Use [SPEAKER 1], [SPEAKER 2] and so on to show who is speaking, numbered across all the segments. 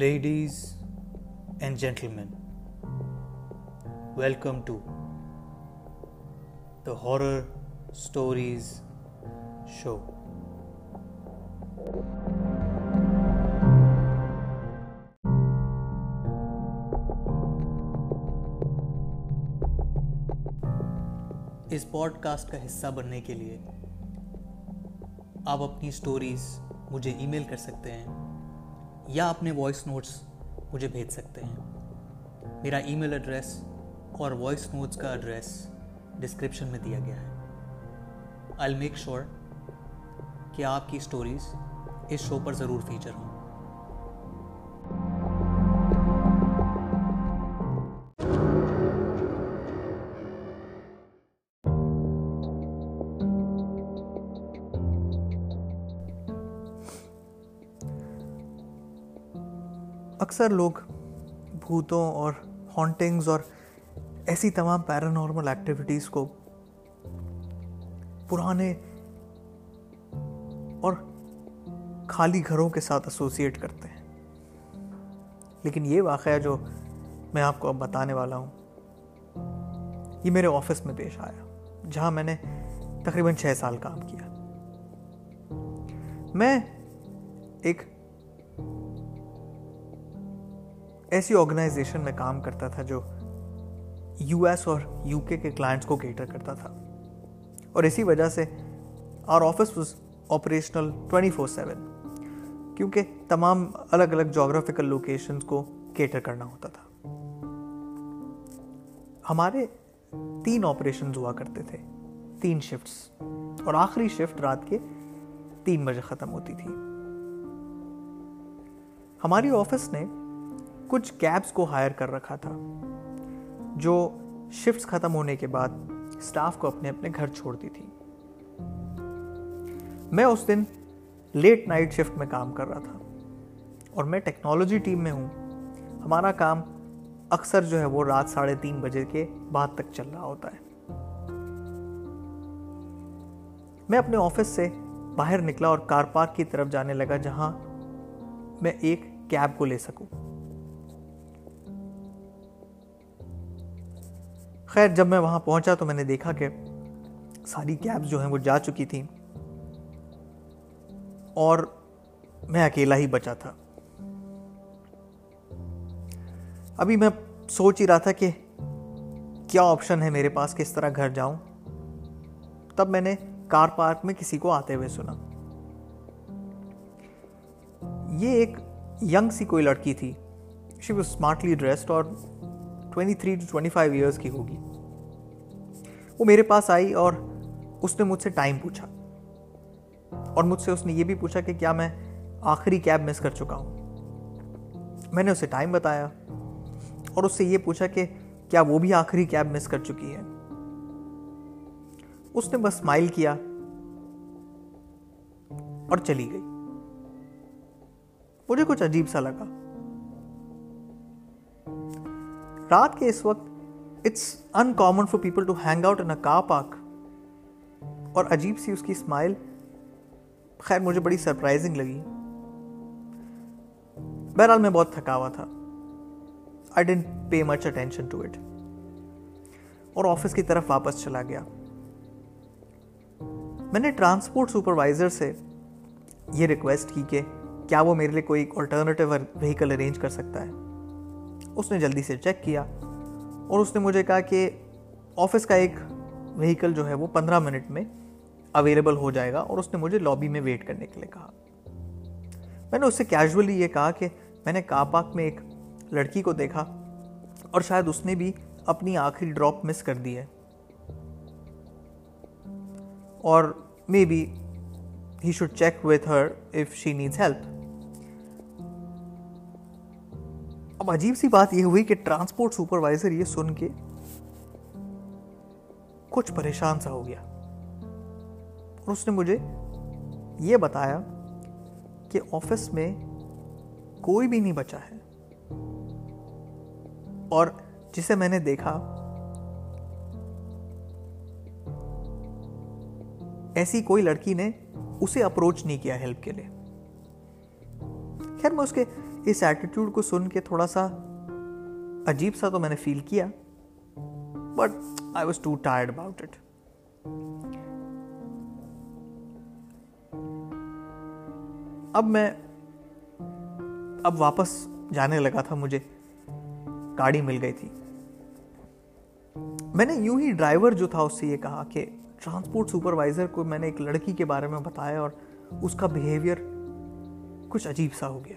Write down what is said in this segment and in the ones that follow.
[SPEAKER 1] Ladies and gentlemen, welcome to the Horror Stories Show. اس podcast کا حصہ بننے کے لیے آپ اپنی سٹوریز مجھے ای میل کر سکتے ہیں یا اپنے وائس نوٹس مجھے بھیج سکتے ہیں۔ میرا ای میل ایڈریس اور وائس نوٹس کا ایڈریس ڈسکرپشن میں دیا گیا ہے۔ آئی میک شور کہ آپ کی اسٹوریز اس شو پر ضرور فیچر ہوں۔ اکثر لوگ بھوتوں اور ہانٹنگز اور ایسی تمام پیرانارمل ایکٹیویٹیز کو پرانے اور خالی گھروں کے ساتھ ایسوسیٹ کرتے ہیں۔ لیکن یہ واقعہ جو میں آپ کو اب بتانے والا ہوں، یہ میرے آفس میں پیش آیا، جہاں میں نے تقریباً چھ سال کام کیا۔ میں ایک ایسی آرگنائزیشن میں کام کرتا تھا جو یو ایس اور یو کے کے کلائنٹس کو کیٹر کرتا تھا۔ اور اسی وجہ سے our office was operational twenty four seven کیونکہ تمام الگ الگ جغرافیکل لوکیشنز کو کیٹر کرنا ہوتا تھا۔ ہمارے تین آپریشنز ہوا کرتے تھے، تین شفٹس اور آخری شفٹ رات کے تین بجے ختم ہوتی تھی۔ ہماری آفس نے کچھ کیبس کو ہائر کر رکھا تھا، جو شفٹس ختم ہونے کے بعد اسٹاف کو اپنے اپنے گھر چھوڑتی تھی۔ میں اس دن لیٹ نائٹ شفٹ میں کام کر رہا تھا اور میں ٹیکنالوجی ٹیم میں ہوں۔ ہمارا کام اکثر جو ہے وہ رات ساڑھے تین بجے کے بعد تک چل رہا ہوتا ہے۔ میں اپنے آفس سے باہر نکلا اور کار پارک کی طرف جانے لگا، جہاں میں ایک کیب کو لے سکوں۔ خیر، جب میں وہاں پہنچا تو میں نے دیکھا کہ ساری کیبز جو ہیں وہ جا چکی تھیں اور میں اکیلا ہی بچا تھا۔ ابھی میں سوچ ہی رہا تھا کہ کیا آپشن ہے میرے پاس کس طرح گھر جاؤں۔ تب میں نے کار پارک میں کسی کو آتے ہوئے سنا۔ یہ ایک ینگ سی کوئی لڑکی تھی۔ شی واز اسمارٹلی ڈریسڈ اور twenty three to twenty five years کی ہوگی۔ وہ میرے پاس آئی اور اس نے مجھ سے ٹائم پوچھا۔ اور مجھ سے اس نے یہ بھی پوچھا کہ کیا میں آخری کیب مس کر چکا ہوں۔ میں نے اسے ٹائم بتایا اور اس سے یہ پوچھا کہ کیا وہ بھی آخری کیب مس کر چکی ہے۔ اس نے بس اسمائل کیا اور چلی گئی۔ مجھے کچھ عجیب سا لگا۔ رات کے اس وقت it's uncommon for people to hang out in a car park اور عجیب سی اس کی اسمائل خیر مجھے بڑی سرپرائزنگ لگی۔ بہرحال میں بہت تھکا ہوا تھا۔ I didn't pay much attention to it اور آفس کی طرف واپس چلا گیا۔ میں نے ٹرانسپورٹ سپروائزر سے یہ ریکویسٹ کی کہ کیا وہ میرے لیے کوئی آلٹرنیٹیو وہیکل ارینج کر سکتا ہے۔ اس نے جلدی سے چیک کیا اور اس نے مجھے کہا کہ آفس کا ایک وہیکل جو ہے وہ پندرہ منٹ میں اویلیبل ہو جائے گا اور اس نے مجھے لابی میں ویٹ کرنے کے لیے کہا۔ میں نے اس سے کیجولی یہ کہا کہ میں نے کار پارک میں ایک لڑکی کو دیکھا اور شاید اس نے بھی اپنی آخری ڈراپ مس کر دی ہے۔ اور maybe he should check with her if she needs help اب عجیب سی بات یہ ہوئی کہ ٹرانسپورٹ سپروائزر یہ سن کے کچھ پریشان سا ہو گیا اور اس نے مجھے یہ بتایا کہ آفس میں کوئی بھی نہیں بچا ہے اور جسے میں نے دیکھا ایسی کوئی لڑکی نے اسے اپروچ نہیں کیا ہیلپ کے لیے۔ خیر میں اس کے اس ایٹیٹیوڈ کو سن کے تھوڑا سا عجیب سا تو میں نے فیل کیا but I was too tired about it اب میں، اب واپس جانے لگا تھا، مجھے گاڑی مل گئی تھی۔ میں نے یوں ہی ڈرائیور جو تھا اس سے یہ کہا کہ ٹرانسپورٹ سپروائزر کو میں نے ایک لڑکی کے بارے میں بتایا اور اس کا بیہیویئر کچھ عجیب سا ہو گیا۔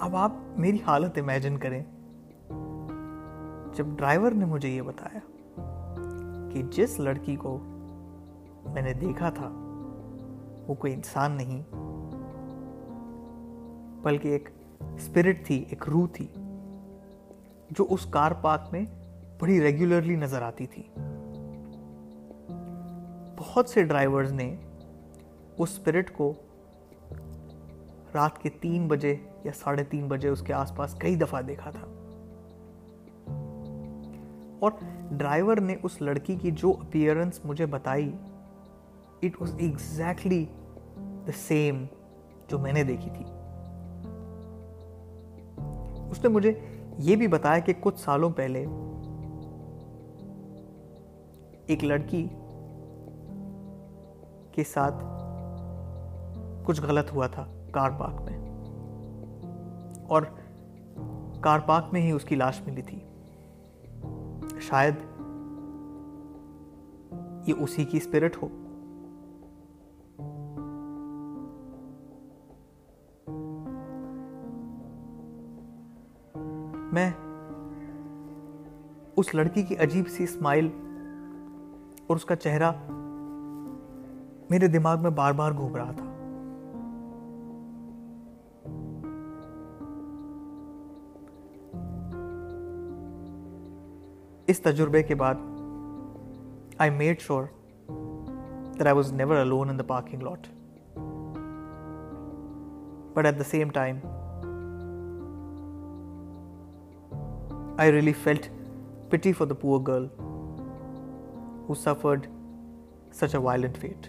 [SPEAKER 1] اب آپ میری حالت امیجن کریں۔ جب ڈرائیور نے مجھے یہ بتایا کہ جس لڑکی کو میں نے دیکھا تھا، وہ کوئی انسان نہیں، بلکہ ایک اسپرٹ تھی، ایک روح تھی، جو اس کار پارک میں بڑی ریگولرلی نظر آتی تھی۔ بہت سے ڈرائیورز نے اس اسپرٹ کو رات کے تین بجے یا ساڑھے تین بجے اس کے آس پاس کئی دفعہ دیکھا تھا۔ اور ڈرائیور نے اس لڑکی کی جو اپیئرنس مجھے بتائی it was exactly the same جو میں نے دیکھی تھی۔ اس نے مجھے یہ بھی بتایا کہ کچھ سالوں پہلے ایک لڑکی کے ساتھ کچھ غلط ہوا تھا۔ کار پارک میں۔ اور کار پارک میں ہی اس کی لاش ملی تھی۔ شاید یہ اسی کی اسپرٹ ہو۔ میں اس لڑکی کی عجیب سی اسمائل اور اس کا چہرہ میرے دماغ میں بار بار گھوم رہا تھا۔ اس تجربے کے بعد I made sure that I was never alone in the parking lot but at the same time I really felt pity for the poor girl who suffered such a violent fate